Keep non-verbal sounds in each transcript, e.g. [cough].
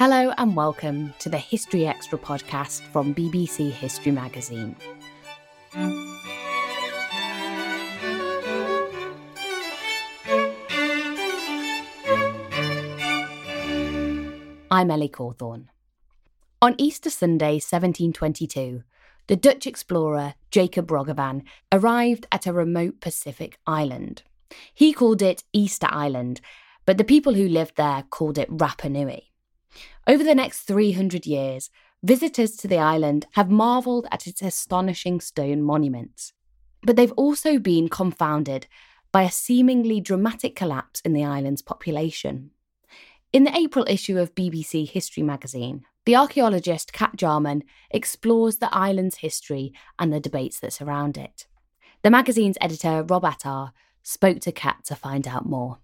Hello and welcome to the History Extra podcast from BBC History Magazine. I'm Ellie Cawthorne. On Easter Sunday 1722, the Dutch explorer Jacob Roggeveen arrived at a remote Pacific island. He called it Easter Island, but the people who lived there called it Rapa Nui. Over the next 300 years, visitors to the island have marvelled at its astonishing stone monuments. But they've also been confounded by a seemingly dramatic collapse in the island's population. In the April issue of BBC History magazine, the archaeologist Cat Jarman explores the island's history and the debates that surround it. The magazine's editor, Rob Attar, spoke to Cat to find out more.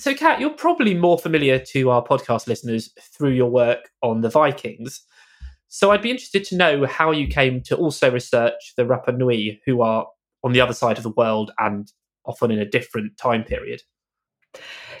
So, Cat, you're probably more familiar to our podcast listeners through your work on the Vikings. So, I'd be interested to know how you came to also research the Rapa Nui, who are on the other side of the world and often in a different time period.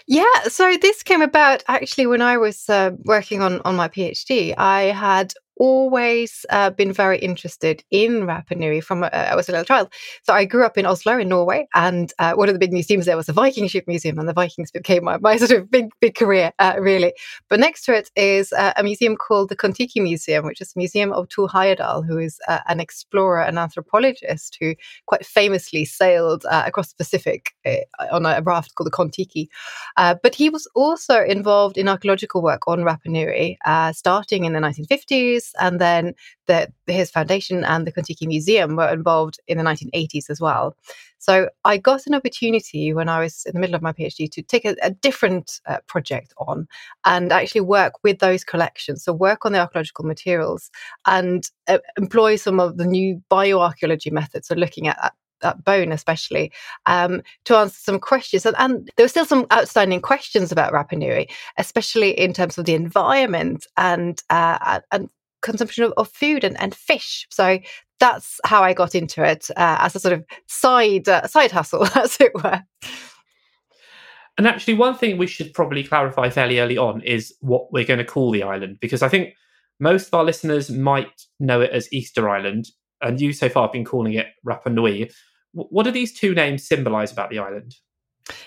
Yeah, so this came about actually when I was uh, working on on my PhD. I had always uh, been very interested in Rapa Nui from uh, I was a little child. So I grew up in Oslo in Norway, and uh, one of the big museums there was the Viking ship museum, and the Vikings became my, my [laughs] sort of big big career uh, really. But next to it is uh, a museum called the Kon-Tiki Museum, which is a museum of Thor Heyerdahl, who is uh, an explorer and anthropologist who quite famously sailed across the Pacific on a raft called the Kon-Tiki. but he was also involved in archaeological work on Rapa Nui, starting in the 1950s and then the, his foundation and the Kon-Tiki Museum were involved in the 1980s as well. So I got an opportunity when I was in the middle of my PhD to take a, a different uh, project on and actually work with those collections. So work on the archaeological materials and uh, employ some of the new bioarchaeology methods. So looking at, at that bone especially um, to answer some questions and, and, there were still some outstanding questions about Rapa Nui especially in terms of the environment and uh, and consumption of, of food and, and fish. So that's how I got into it uh, as a sort of side uh, side hustle, [laughs] as it were. And actually, one thing we should probably clarify fairly early on is what we're going to call the island, because I think most of our listeners might know it as Easter Island, and you so far have been calling it Rapa Nui. What do these two names symbolize about the island?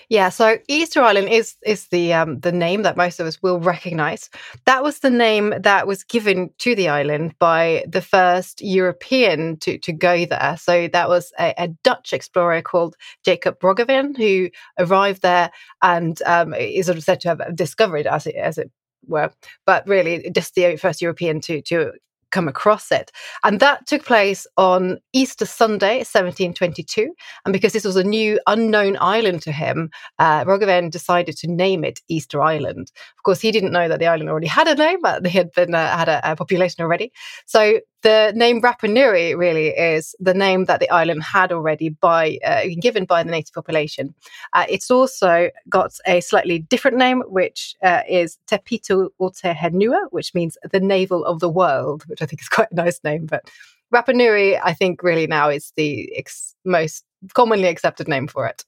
Yeah, so Easter Island is is the um, the name that most of us will recognize. That was the name that was given to the island by the first European to to go there. So that was a, a Dutch explorer called Jacob Roggeveen who arrived there and um, is sort of said to have discovered as it as it were, but really just the first European to to come across it. And that took place on Easter Sunday, 1722. And because this was a new unknown island to him, uh, Roggeveen decided to name it Easter Island. Of course, he didn't know that the island already had a name, but they had been uh, had a, a population already. So the name Rapa Nui really is the name that the island had already by uh, given by the native population. Uh, it's also got a slightly different name, which uh, is Te Pito o Te Henua, which means the navel of the world, which I think is [laughs] quite a nice name. But Rapa Nui, I think, really now is the ex- most commonly accepted name for it.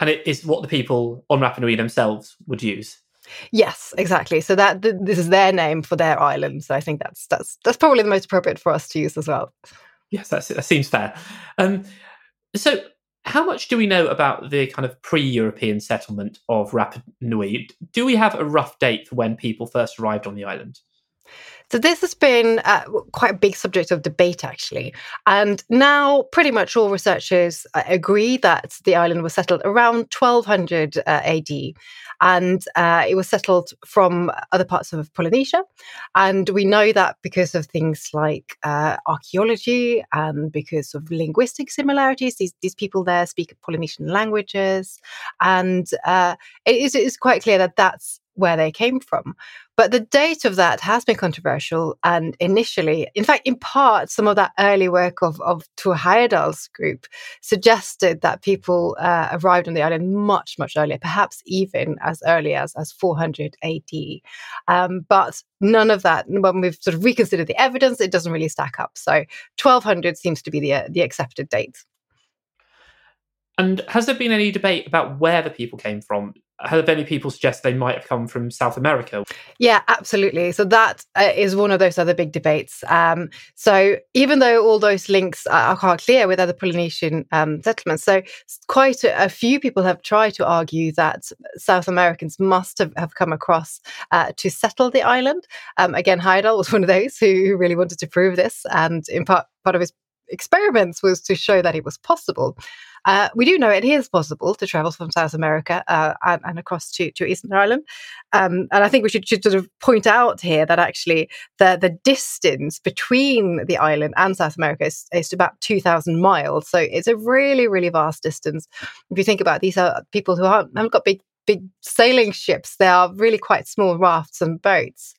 And it is what the people on Rapa Nui themselves would use. Yes, exactly. So that th- this is their name for their island. So I think that's that's that's probably the most appropriate for us to use as well. Yes, that seems fair. Um, so, how much do we know about the kind of pre-European settlement of Rapa Nui? Do we have a rough date for when people first arrived on the island? So this has been uh, quite a big subject of debate, actually. And now, pretty much all researchers uh, agree that the island was settled around 1200 uh, AD, and uh, it was settled from other parts of Polynesia. And we know that because of things like uh, archaeology and because of linguistic similarities. These these people there speak Polynesian languages, and uh, it is, it is quite clear that that's where they came from. But the date of that has been controversial. And initially, in fact, in part, some of that early work of, of Thor Heyerdahl's group suggested that people uh, arrived on the island much, much earlier, perhaps even as early as, as 400 AD. Um, but none of that, when we've sort of reconsidered the evidence, it doesn't really stack up. So 1200 seems to be the, uh, the accepted date. And has there been any debate about where the people came from? Have any people suggest they might have come from South America? Yeah, absolutely. So that uh, is one of those other big debates. Um, so even though all those links are, quite clear with other Polynesian um, settlements, so quite a, a, few people have tried to argue that South Americans must have, have come across uh, to settle the island. Um, again, Heyerdahl was [laughs] one of those who really wanted to prove this, and in part, part of his experiments was to show that it was possible. Uh, we do know it is possible to travel from South America uh, and, and, across to, to Easter Island. Um, and I think we should, should, sort of point out here that actually the, the distance between the island and South America is, is about 2,000 miles. So it's a really, really vast distance. If you think about it, these are people who haven't got big, big sailing ships, they are really quite small rafts and boats.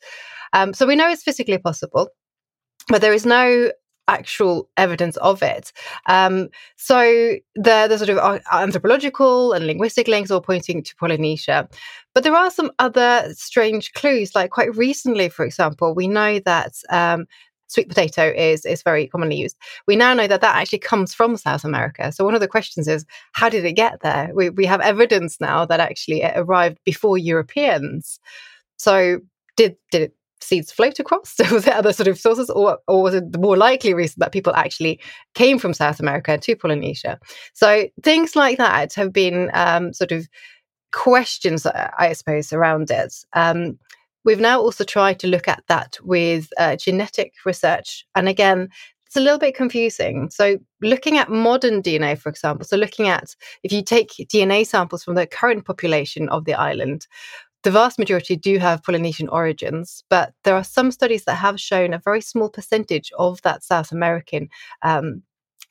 Um, so we know it's physically possible but there is no actual evidence of it. Um, so the, the sort of anthropological and linguistic links all pointing to Polynesia. But there are some other strange clues, like quite recently, for example, we know that um, sweet potato is is very commonly used. We now know that that actually comes from South America. So one of the questions is, how did it get there? We we have evidence now that actually it arrived before Europeans. So did did it seeds float across? [laughs] So was there other sort of sources, or, or was it the more likely reason that people actually came from South America to Polynesia? So things like that have been um, sort of questions, uh, I suppose, around it. Um, we've now also tried to look at that with uh, genetic research, and again. It's a little bit confusing. So, looking at modern DNA, for example, so looking at if you take DNA samples from the current population of the island, the vast majority do have Polynesian origins, but there are some studies that have shown a very small percentage of that South American um,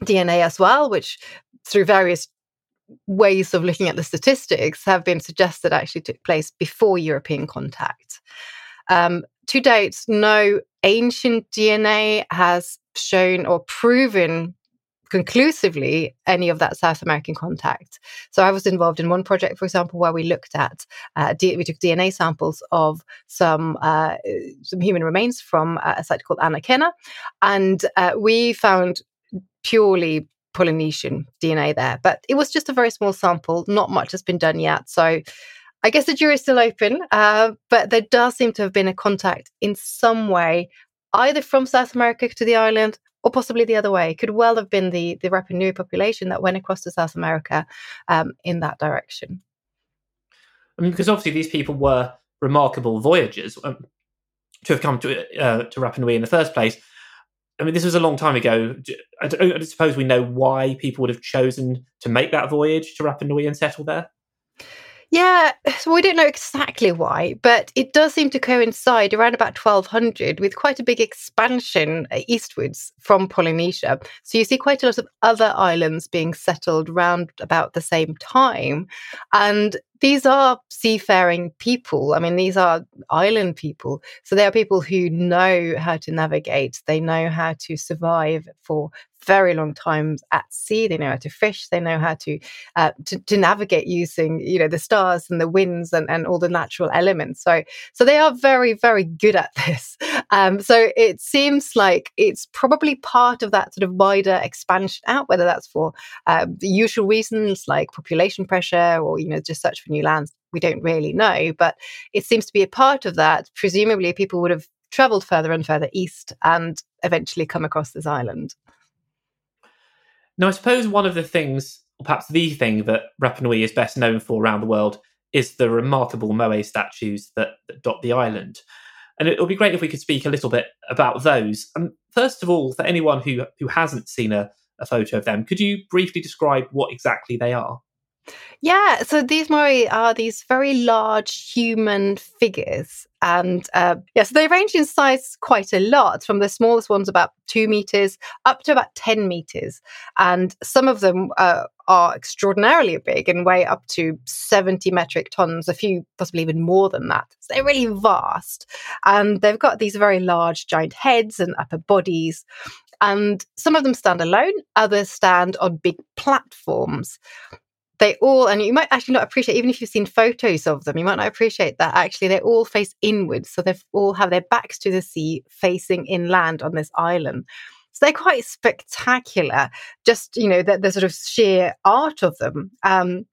DNA as well, which through various ways of looking at the statistics have been suggested actually took place before European contact. Um, to date, no ancient DNA has shown or proven conclusively any of that South American contact. So I was involved in one project, for example, where we looked at uh, D- we took DNA samples of some uh, some human remains from a site called Anakena, and uh, we found purely Polynesian DNA there, but it was just a very small sample. Not much has been done yet, so. I guess the jury is still open, uh, but there does seem to have been a contact in some way, either from South America to the island or possibly the other way. Could well have been the, the Rapa Nui population that went across to South America um, in that direction. I mean, because obviously these people were remarkable voyagers um, to have come to uh, to Rapa Nui in the first place. I mean, this was a long time ago. I, I suppose we know why people would have chosen to make that voyage to Rapa Nui and settle there. Yeah, [sighs] so we don't know exactly why, but it does seem to coincide around about 1200 with quite a big expansion uh, eastwards from Polynesia. So you see quite a lot of other islands being settled around about the same time. And these are seafaring people. I mean, these are island people. So they are people who know how to navigate, they know how to survive for very long times at sea. They know how to fish. They know how to, uh, to, to navigate using you know the stars and the winds and, and all the natural elements. So so they are very very good at [laughs] this. Um, so it seems like it's probably part of that sort of wider expansion out, whether that's for um, the usual reasons like population pressure or you know just search for new lands. We don't really know, but it seems to be a part of that. Presumably, people would have traveled further and further east and eventually come across this island. Now, I suppose one of the things, or perhaps the thing that Rapa Nui is best known for around the world is the remarkable moai statues that, that dot the island. And it would be great if we could speak a little bit about those. And first of all, for anyone who, who hasn't seen a, a photo of them, could you briefly describe what exactly they are? Yeah, so these moai are these very large human figures. And uh, yeah, so they range in size quite a lot, from the smallest ones about two meters up to about 10 meters. And some of them uh, are extraordinarily big and weigh up to 70 metric tons, a few possibly even more than that. So they're really vast. And they've got these very large, giant heads and upper bodies. And some of them stand alone, others stand on big platforms they all, and you might actually not appreciate, even if you've seen photos of them, you might not appreciate that actually they all face inwards. So they all have their backs to the sea facing inland on this island. So they're quite spectacular, just, you know, the, the sort of sheer art of them. Um,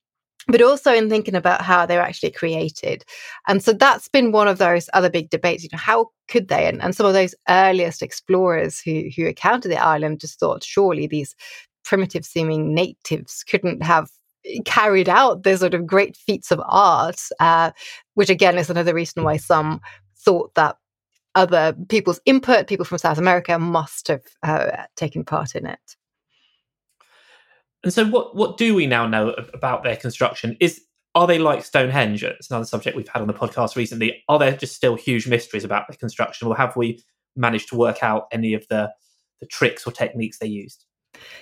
but also in thinking about how they're actually created. And so that's been one of those other big debates, you know, how could they? And, and some of those earliest explorers who, who encountered the island just thought surely these primitive seeming natives couldn't have carried out the sort of great feats of art, uh, which again is another reason why some thought that other people's input, people from South America, must have uh, taken part in it. And so, what what do we now know about their construction? Is are they like Stonehenge? It's another subject we've had on the podcast recently. Are there just still huge mysteries about their construction, or have we managed to work out any of the the tricks or techniques they used?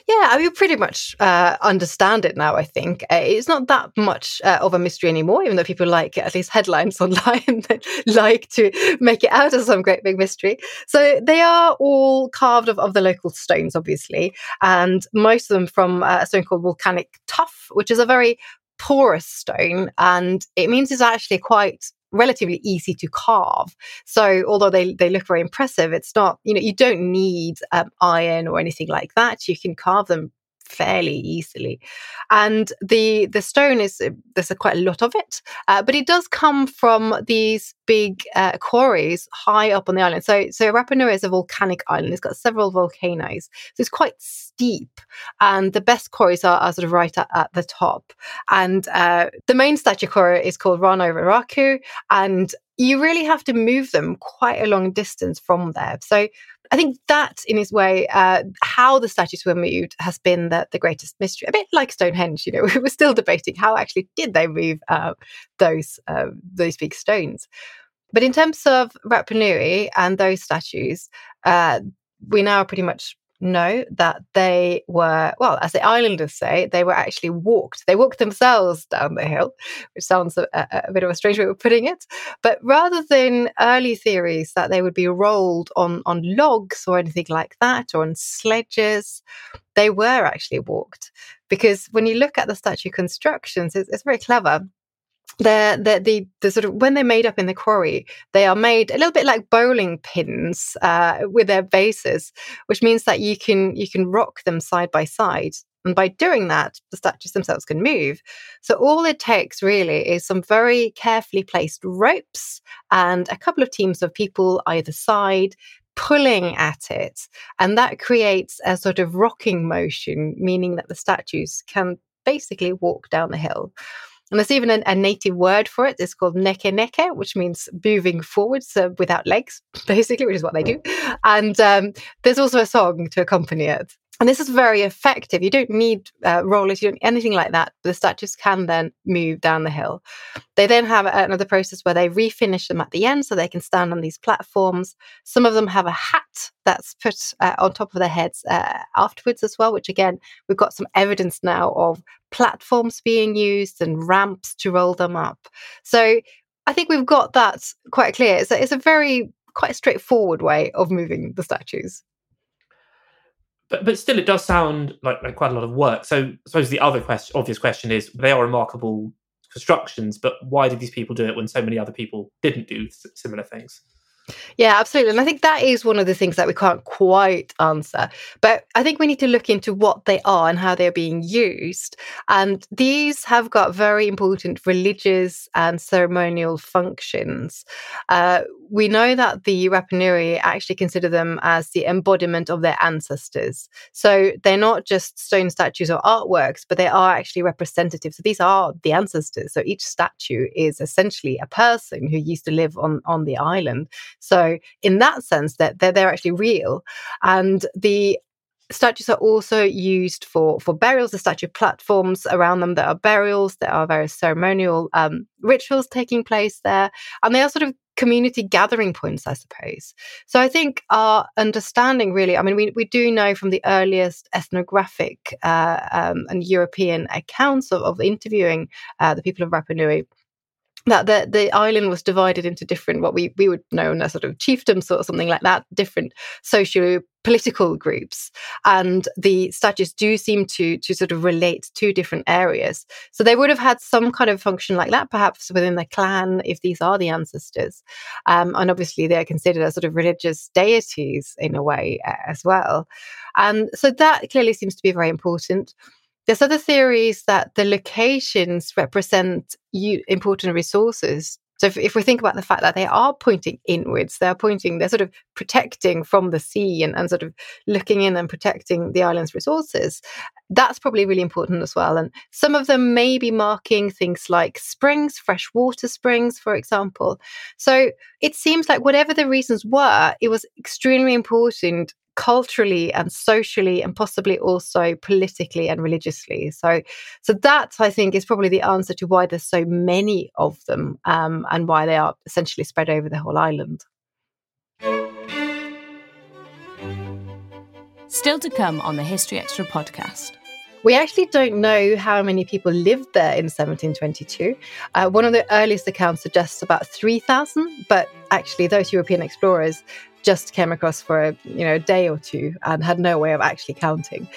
Yeah, I mean, pretty much uh, understand it now. I think uh, it's not that much uh, of a mystery anymore, even though people like at least headlines [laughs] online like to make it out as some great big mystery. So they are all carved of, of the local stones, obviously, and most of them from uh, a stone called volcanic tuff, which is a very porous stone, and it means it's actually quite relatively easy to carve. So although they, they look very impressive, it's not, you know, you don't need um, iron or anything like that. You can carve them fairly easily. And the the stone is uh, there's a, quite a lot of it, uh, but it does come from these big uh, quarries high up on the island. So so Rapa Nui is a volcanic island. It's got several volcanoes, so it's quite steep. And the best quarries are, are sort of right at, at the top. And uh, the main statue quarry is called Rano Raraku, and you really have to move them quite a long distance from there. So I think that, in its way, uh, how the statues were moved has been the, the greatest mystery. A bit like Stonehenge, you know, [laughs] we were still debating how actually did they move uh, those uh, those big stones. But in terms of Rapa Nui and those statues, uh, we now are pretty much know that they were, well, as the islanders say, they were actually walked. They walked themselves down the hill, which sounds a, a, bit of a strange way of putting it. But rather than early theories that they would be rolled on, on logs or anything like that, or on sledges, they were actually walked. Because when you look at the statue constructions, it's, it's very clever the, the the the sort of when they're made up in the quarry, they are made a little bit like bowling pins uh, with their bases, which means that you can you can rock them side by side, and by doing that, the statues themselves can move. So all it takes really is some very carefully placed ropes and a couple of teams of people either side pulling at it, and that creates a sort of rocking motion, meaning that the statues can basically walk down the hill. And there's even a, a, native word for it. It's called neke neke, which means moving forwards so without legs, [laughs] basically, which is what they do. And um, there's also a song to accompany it. And this is very effective. You don't need uh, rollers, you don't anything like that. The statues can then move down the hill. They then have another process where they refinish them at the end so they can stand on these platforms. Some of them have a hat that's put uh, on top of their heads uh, afterwards as well, which again, we've got some evidence now of platforms being used and ramps to roll them up. So I think we've got that quite clear. A, it's a very quite straightforward way of moving the statues but but still, it does sound like, like quite a lot of work. So I suppose the other question, obvious question, is they are remarkable constructions, but why did these people do it when so many other people didn't do similar things? Yeah, absolutely. And I think that is one of the things that we can't quite answer. But I think we need to look into what they are and how they're being used. And these have got very important religious and ceremonial functions. Uh, we know that the Rapanui actually consider them as the embodiment of their ancestors. So they're not just stone statues or artworks, but they are actually representative. So these are the ancestors. So each statue is essentially a person who used to live on, on the island. So in that sense, that they're, they're actually real. And the statues are also used for for burials. The statue platforms around them there are burials there are various ceremonial um, rituals taking place there. And they are sort of community gathering points i suppose. So i think our understanding really i mean we, we do know from the earliest ethnographic uh, um, and european accounts of, of interviewing uh, the people of rapa nui that the, the island was divided into different what we, we would know as sort of chiefdoms or something like that different socio political groups. And the statues do seem to to sort of relate to different areas. So they would have had some kind of function like that perhaps within the clan if these are the ancestors. Um, and obviously they're considered as sort of religious deities in a way uh, as well. And so that clearly seems to be very important there's other theories that the locations represent important resources. So if, if, we think about the fact that they are pointing inwards, they're pointing, they're sort of protecting from the sea and, and sort of looking in and protecting the island's resources. That's probably really important as well. And some of them may be marking things like springs, freshwater springs, for example. So it seems like whatever the reasons were, it was extremely important culturally and socially and possibly also politically and religiously. So so that i think is probably the answer to why there's so many of them um, and why they are essentially spread over the whole island. Still to come on the history extra podcast. We actually don't know how many people lived there in 1722. Uh, one of the earliest accounts suggests about 3,000, but actually, those European explorers just came across for a you know a day or two and had no way of actually counting.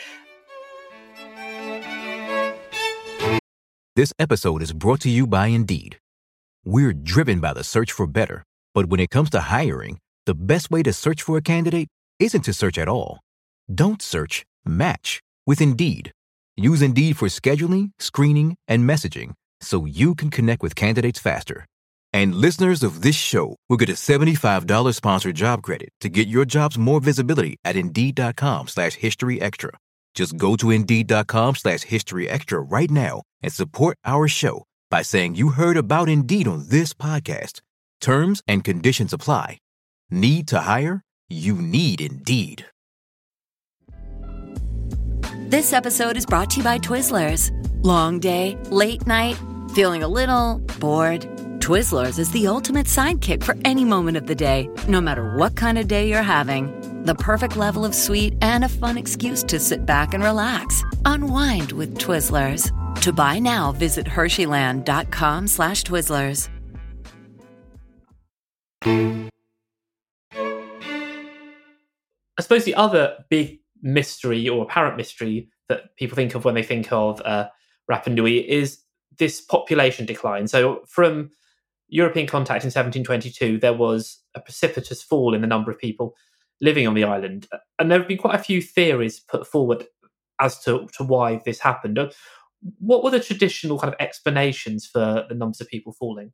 This episode is brought to you by Indeed. We're driven by the search for better, but when it comes to hiring, the best way to search for a candidate isn't to search at all. Don't search, match with Indeed. Use Indeed for scheduling, screening, and messaging so you can connect with candidates faster. And listeners of this show will get a $75 sponsored job credit to get your jobs more visibility at Indeed.com slash History Extra. Just go to Indeed.com slash History Extra right now and support our show by saying you heard about Indeed on this podcast. Terms and conditions apply. Need to hire? You need Indeed. This episode is brought to you by Twizzlers. Long day, late night, feeling a little bored. Twizzlers is the ultimate sidekick for any moment of the day, no matter what kind of day you're having. The perfect level of sweet and a fun excuse to sit back and relax. Unwind with Twizzlers. To buy now, visit Hersheyland.com slash Twizzlers. I suppose the other big mystery or apparent mystery that people think of when they think of uh, Rapa Nui is this population decline. So from European contact in 1722, there was a precipitous fall in the number of people living on the island. And there have been quite a few theories put forward as to, to why this happened. What were the traditional kind of explanations for the numbers of people falling?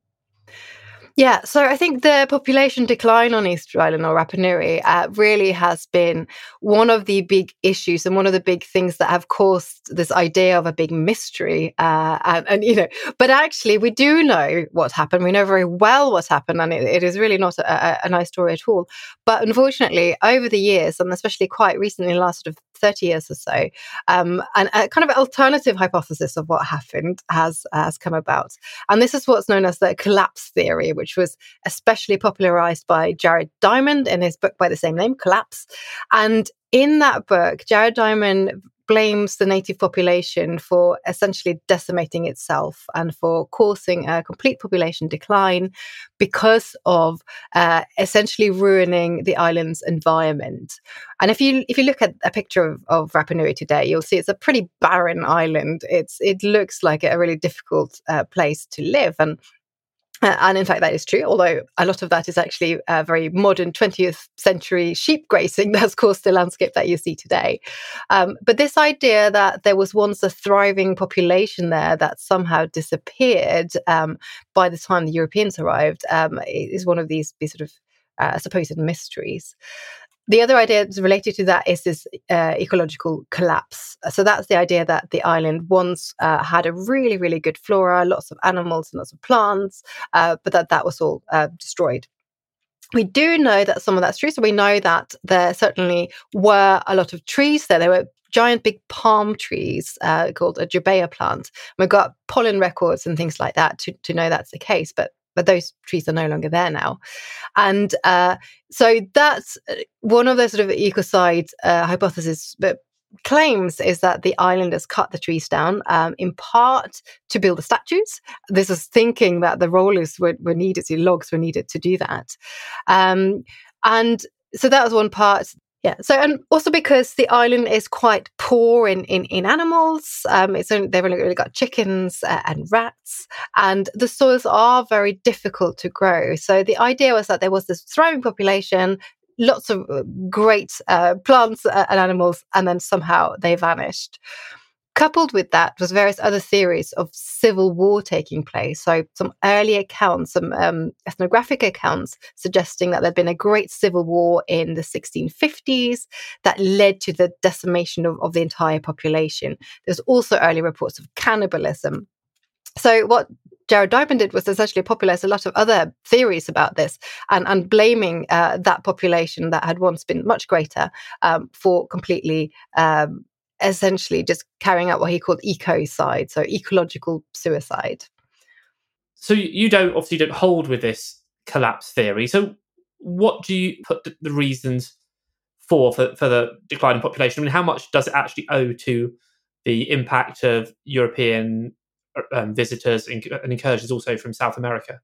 Yeah, so I think the population decline on Easter Island or Rapa Nui uh, really has been one of the big issues and one of the big things that have caused this idea of a big mystery. Uh, and, and, you know, but actually, we do know what happened. We know very well what happened, and it, it is really not a, a, nice story at all. But unfortunately, over the years, and especially quite recently, in the last sort of 30 years or so. Um, and a kind of alternative hypothesis of what happened has, has come about. And this is what's known as the collapse theory, which was especially popularized by Jared Diamond in his book by the same name, Collapse. And in that book, Jared Diamond blames the native population for essentially decimating itself and for causing a complete population decline because of uh, essentially ruining the island's environment. And if you if you look at a picture of, of Rapa Nui today, you'll see it's a pretty barren island. It's it looks like a really difficult uh, place to live, and [laughs] and in fact, that is true, although a lot of that is actually a very modern 20th century sheep grazing [laughs] that's caused the landscape that you see today. Um, but this idea that there was once a thriving population there that somehow disappeared um, by the time the Europeans arrived um, is one of these, these sort of uh, supposed mysteries. The other idea that's related to that is this uh, ecological collapse. So that's the idea that the island once uh, had a really, really good flora, lots of animals and lots of plants, uh, but that that was all uh, destroyed. We do know that some of that's true. So we know that there certainly were a lot of trees there. There were giant big palm trees uh, called a Jubaea plant. We've got pollen records and things like that to, to know that's the case. But but those trees are no longer there now. And uh, so that's uh, one of the sort of ecocide uh, hypotheses that claims is that the islanders cut the trees down um, in part to build the statues. This is thinking that the rollers were, were needed, the logs were needed to do that. Um, and so that was one part. Yeah. So, and also because the island is quite poor in in, in animals, um, it's only, they've only really got chickens uh, and rats, and the soils are very difficult to grow. So, the idea was that there was this thriving population, lots of uh, great uh, plants uh, and animals, and then somehow they vanished. Coupled with that was various other theories of civil war taking place. So some early accounts, some um, ethnographic accounts suggesting that there'd been a great civil war in the 1650s that led to the decimation of, of the entire population. There's also early reports of cannibalism. So what Jared Diamond did was essentially popularize a lot of other theories about this and, and blaming uh, that population that had once been much greater um, for completely um, essentially just carrying out what he called ecocide, so ecological suicide. So you don't obviously don't hold with this collapse theory. So what do you put the reasons for for, for the declining population? I mean, how much does it actually owe to the impact of European um, visitors and incursions also from South America?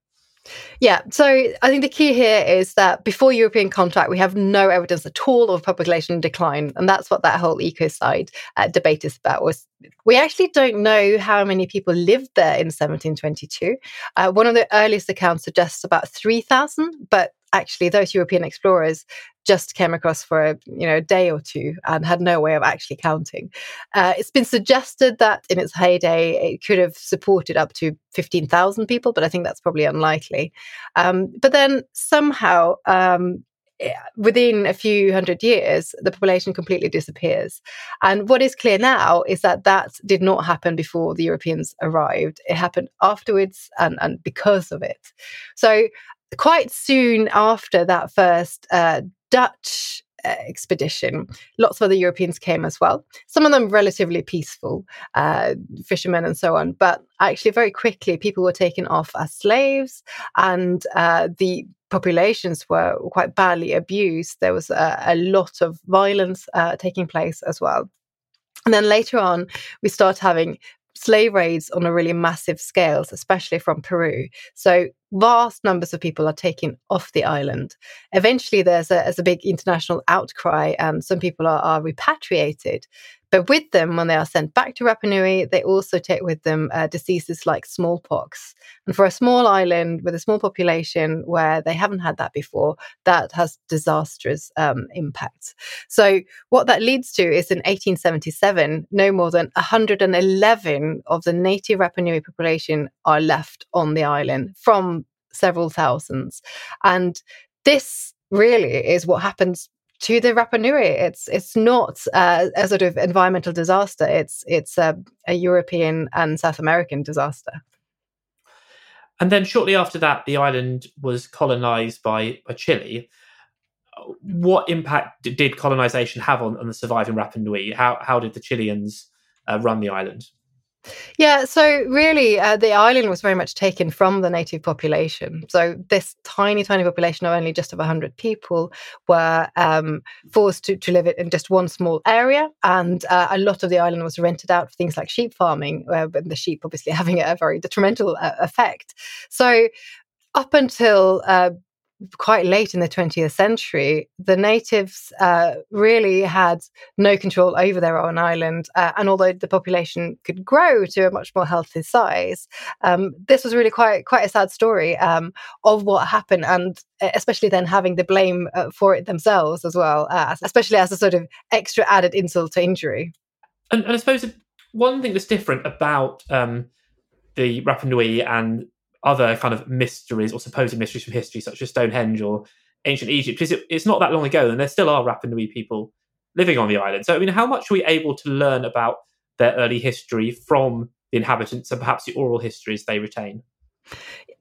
Yeah, so I think the key here is that before European contact, we have no evidence at all of population decline, and that's what that whole ecocide uh, debate is about. Was we actually don't know how many people lived there in 1722. Uh, one of the earliest accounts suggests about 3,000, but actually those European explorers just came across for a you know a day or two and had no way of actually counting. Uh, it's been suggested that in its heyday it could have supported up to fifteen thousand people, but I think that's probably unlikely. Um, but then somehow. Um, eh, within a few hundred years, the population completely disappears. And what is clear now is that that did not happen before the Europeans arrived. It happened afterwards and, and because of it. So quite soon after that first uh, Dutch uh, expedition, lots of other Europeans came as well. Some of them relatively peaceful, uh, fishermen and so on. But actually, very quickly, people were taken off as slaves, and uh, the populations were quite badly abused. There was a, a lot of violence uh, taking place as well. And then later on, we start having slave raids on a really massive scale, especially from Peru. So vast numbers of people are taken off the island. Eventually, there's a, there's a big international outcry, and some people are, are repatriated. But with them, when they are sent back to Rapa Nui, they also take with them uh, diseases like smallpox. And for a small island with a small population where they haven't had that before, that has disastrous um, impacts. So, what that leads to is in 1877, no more than 111 of the native Rapa Nui population are left on the island from several thousands. And this really is what happens to the Rapa Nui. It's it's not uh, a sort of environmental disaster. It's it's a, a, European and South American disaster. And then shortly after that, the island was colonized by, Chile. what impact did colonization have on, on the surviving Rapa Nui? How how did the Chileans uh, run the island? Yeah, so really, uh, the island was very much taken from the native population. So this tiny, tiny population of only just over 100 people were um, forced to, to live in just one small area, and uh, a lot of the island was rented out for things like sheep farming, uh, the sheep obviously [laughs] having a very detrimental uh, effect. So up until uh, quite late in the 20th century, the natives uh, really had no control over their own island. Uh, and although the population could grow to a much more healthy size, um, this was really quite quite a sad story um, of what happened, and especially then having the blame uh, for it themselves as well, uh, especially as a sort of extra added insult to injury. And, and I suppose one thing that's different about um, the Rapa Nui and other kind of mysteries or supposed mysteries from history, such as Stonehenge or ancient Egypt, because it, it's not that long ago, and there still are Rapa Nui people living on the island. So, I mean, how much are we able to learn about their early history from the inhabitants and perhaps the oral histories they retain?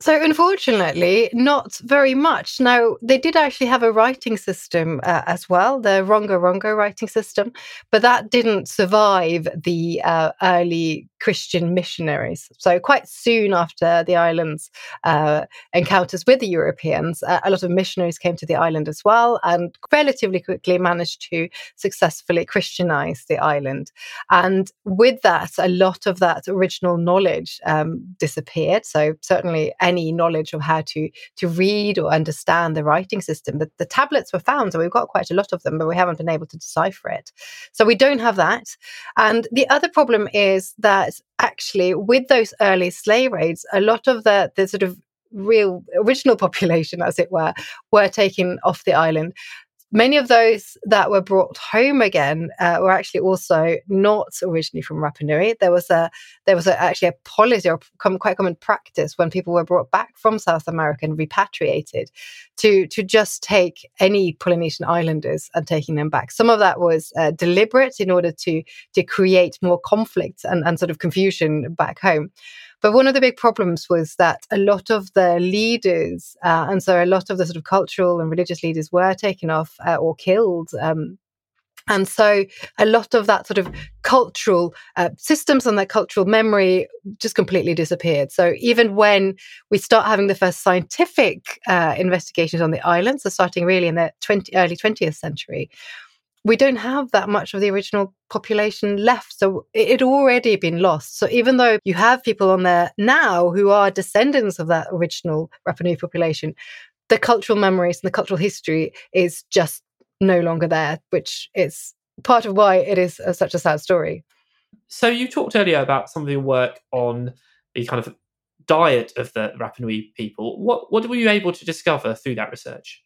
So, unfortunately, not very much. Now, they did actually have a writing system uh, as well, the Rongo Rongo writing system, but that didn't survive the uh, early Christian missionaries. So, quite soon after the island's uh, encounters with the Europeans, uh, a lot of missionaries came to the island as well and relatively quickly managed to successfully Christianize the island. And with that, a lot of that original knowledge um, disappeared. So, certainly, any knowledge of how to to read or understand the writing system. The, the tablets were found, so we've got quite a lot of them, but we haven't been able to decipher it. So we don't have that. And the other problem is that actually, with those early slave raids, a lot of the the sort of real original [laughs] population, as it were, were taken off the island. Many of those that were brought home again uh, were actually also not originally from Rapa Nui. There was a there was a, actually a policy or quite common practice when people were brought back from South America and repatriated to to just take any Polynesian islanders and taking them back. Some of that was uh, deliberate in order to to create more conflict and, and sort of confusion back home. But one of the big problems was that a lot of the leaders, uh, and so a lot of the sort of cultural and religious leaders were taken off uh, or killed. Um, and so a lot of that sort of cultural uh, systems and that cultural memory just completely disappeared. So even when we start having the first scientific uh, investigations on the islands, so starting really in the 20, early 20th century, we don't have that much of the original population left. So it had already been lost. So even though you have people on there now who are descendants of that original Rapa Nui population, the cultural memories and the cultural history is just no longer there, which is part of why it is a, such a sad story. So you talked earlier about some of your work on the kind of diet of the Rapa Nui people. What what were you able to discover through that research?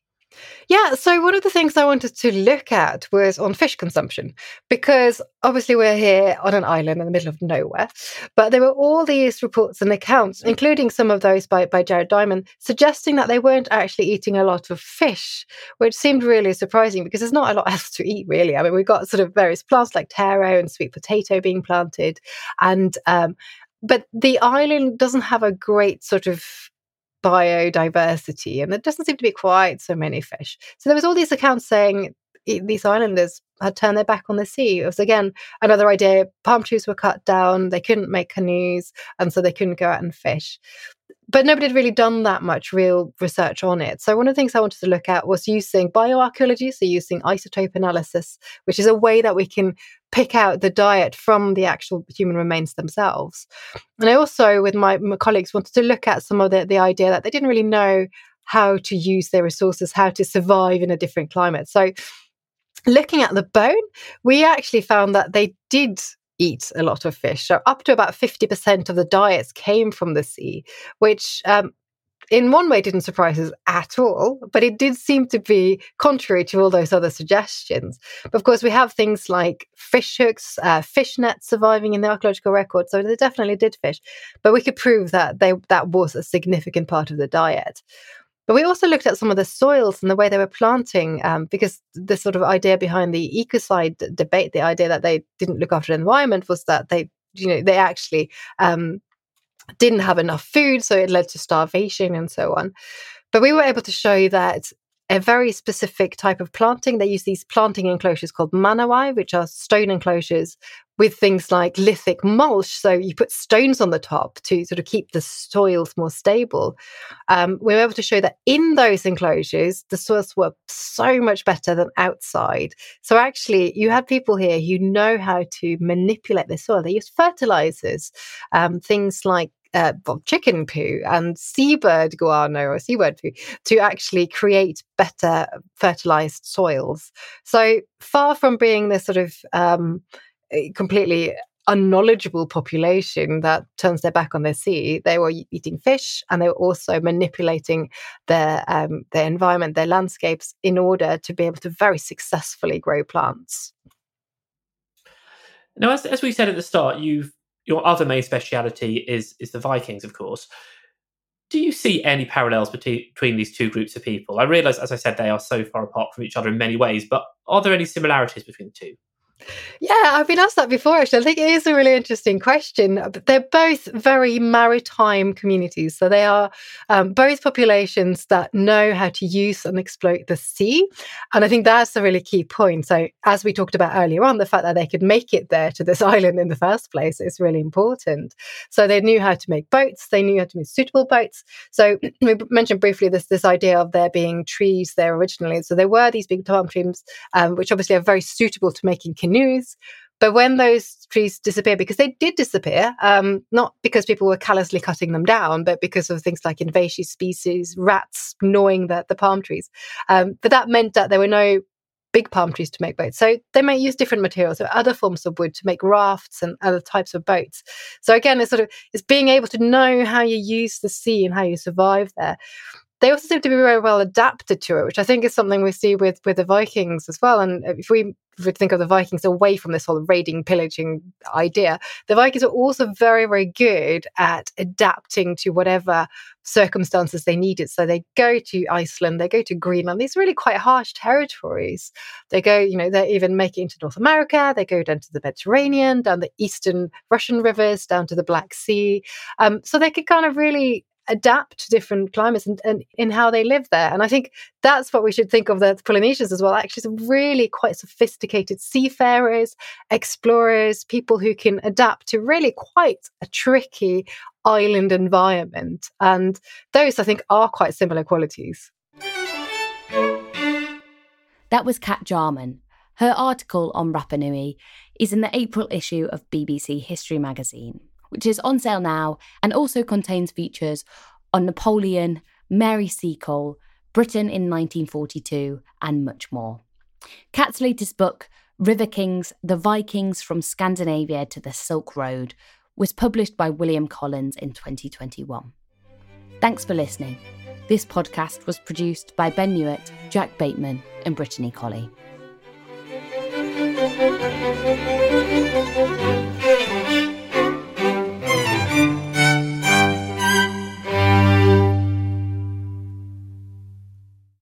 Yeah, so one of the things I wanted to look at was on fish consumption because obviously we're here on an island in the middle of nowhere. But there were all these reports and accounts, including some of those by, by Jared Diamond, suggesting that they weren't actually eating a lot of fish, which seemed really surprising because there's not a lot [laughs] else to eat, really. I mean, we've got sort of various plants like taro and sweet potato being planted. And, um, but the island doesn't have a great sort of biodiversity, and there doesn't seem to be quite so many fish. So there was all these accounts saying these islanders had turned their back on the sea. It was again another idea. Palm trees were cut down; they couldn't make canoes, and so they couldn't go out and fish. But nobody had really done that much real research on it. So one of the things I wanted to look at was using bioarchaeology, so using isotope analysis, which is a way that we can pick out the diet from the actual human remains themselves. And I also, with my, my colleagues, wanted to look at some of the, the idea that they didn't really know how to use their resources, how to survive in a different climate. So, looking at the bone, we actually found that they did eat a lot of fish. So, up to about 50% of the diets came from the sea, which um, in one way didn't surprise us at all, but it did seem to be contrary to all those other suggestions. But of course, we have things like fish hooks, uh, fish nets surviving in the archaeological record, so they definitely did fish. But we could prove that they that was a significant part of the diet. But we also looked at some of the soils and the way they were planting, um, because the sort of idea behind the ecocide debate, the idea that they didn't look after the environment, was that they, you know, they actually um, didn't have enough food, so it led to starvation and so on. But we were able to show that a very specific type of planting. They use these planting enclosures called manavai, which are stone enclosures with things like lithic mulch. So you put stones on the top to sort of keep the soils more stable. Um, we were able to show that in those enclosures, the soils were so much better than outside. So actually, you had people here who know how to manipulate the soil. They use fertilizers, um, things like uh, chicken poo and seabird guano or seabird poo to actually create better fertilized soils. So far from being this sort of um, completely unknowledgeable population that turns their back on their sea. They were eating fish and they were also manipulating their um, their environment, their landscapes, in order to be able to very successfully grow plants. Now, as, as we said at the start, you've your other main speciality is is the Vikings, of course. Do you see any parallels between, between these two groups of people? I realise, as I said, they are so far apart from each other in many ways, but are there any similarities between the two? Yeah, I've been asked that before, actually. I think it is a really interesting question. They're both very maritime communities. So they are um, both populations that know how to use and exploit the sea. And I think that's a really key point. So, as we talked about earlier on, the fact that they could make it there to this [laughs] island in the first place is really important. So, they knew how to make boats, they knew how to make suitable boats. So, [clears throat] we mentioned briefly this, this idea of there being trees there originally. So, there were these big palm trees, um, which obviously are very suitable to making canoes news. But when those trees disappear, because they did disappear, um, not because people were callously cutting them down, but because of things like invasive species, rats gnawing the, the palm trees. Um, but that meant that there were no big palm trees to make boats. So they might use different materials or other forms of wood to make rafts and other types of boats. So again, it's sort of it's being able to know how you use the sea and how you survive there they also seem to be very well adapted to it, which I think is something we see with with the Vikings as well. And if we would think of the Vikings away from this whole raiding, pillaging idea, the Vikings are also very, very good at adapting to whatever circumstances they needed. So they go to Iceland, they go to Greenland, these really quite harsh territories. They go, you know, they even make it into North America, they go down to the Mediterranean, down the eastern Russian rivers, down to the Black Sea. Um, so they could kind of really adapt to different climates and, and in how they live there. And I think that's what we should think of the Polynesians as well. Actually, some really quite sophisticated seafarers, explorers, people who can adapt to really quite a tricky island environment. And those, I think, are quite similar qualities. That was Cat Jarman. Her article on Rapa Nui is in the April issue of BBC History magazine which is on sale now and also contains features on Napoleon, Mary Seacole, Britain in 1942, and much more. Cat's latest book, River Kings The Vikings from Scandinavia to the Silk Road, was published by William Collins in 2021. Thanks for listening. This podcast was produced by Ben Newitt, Jack Bateman, and Brittany Colley.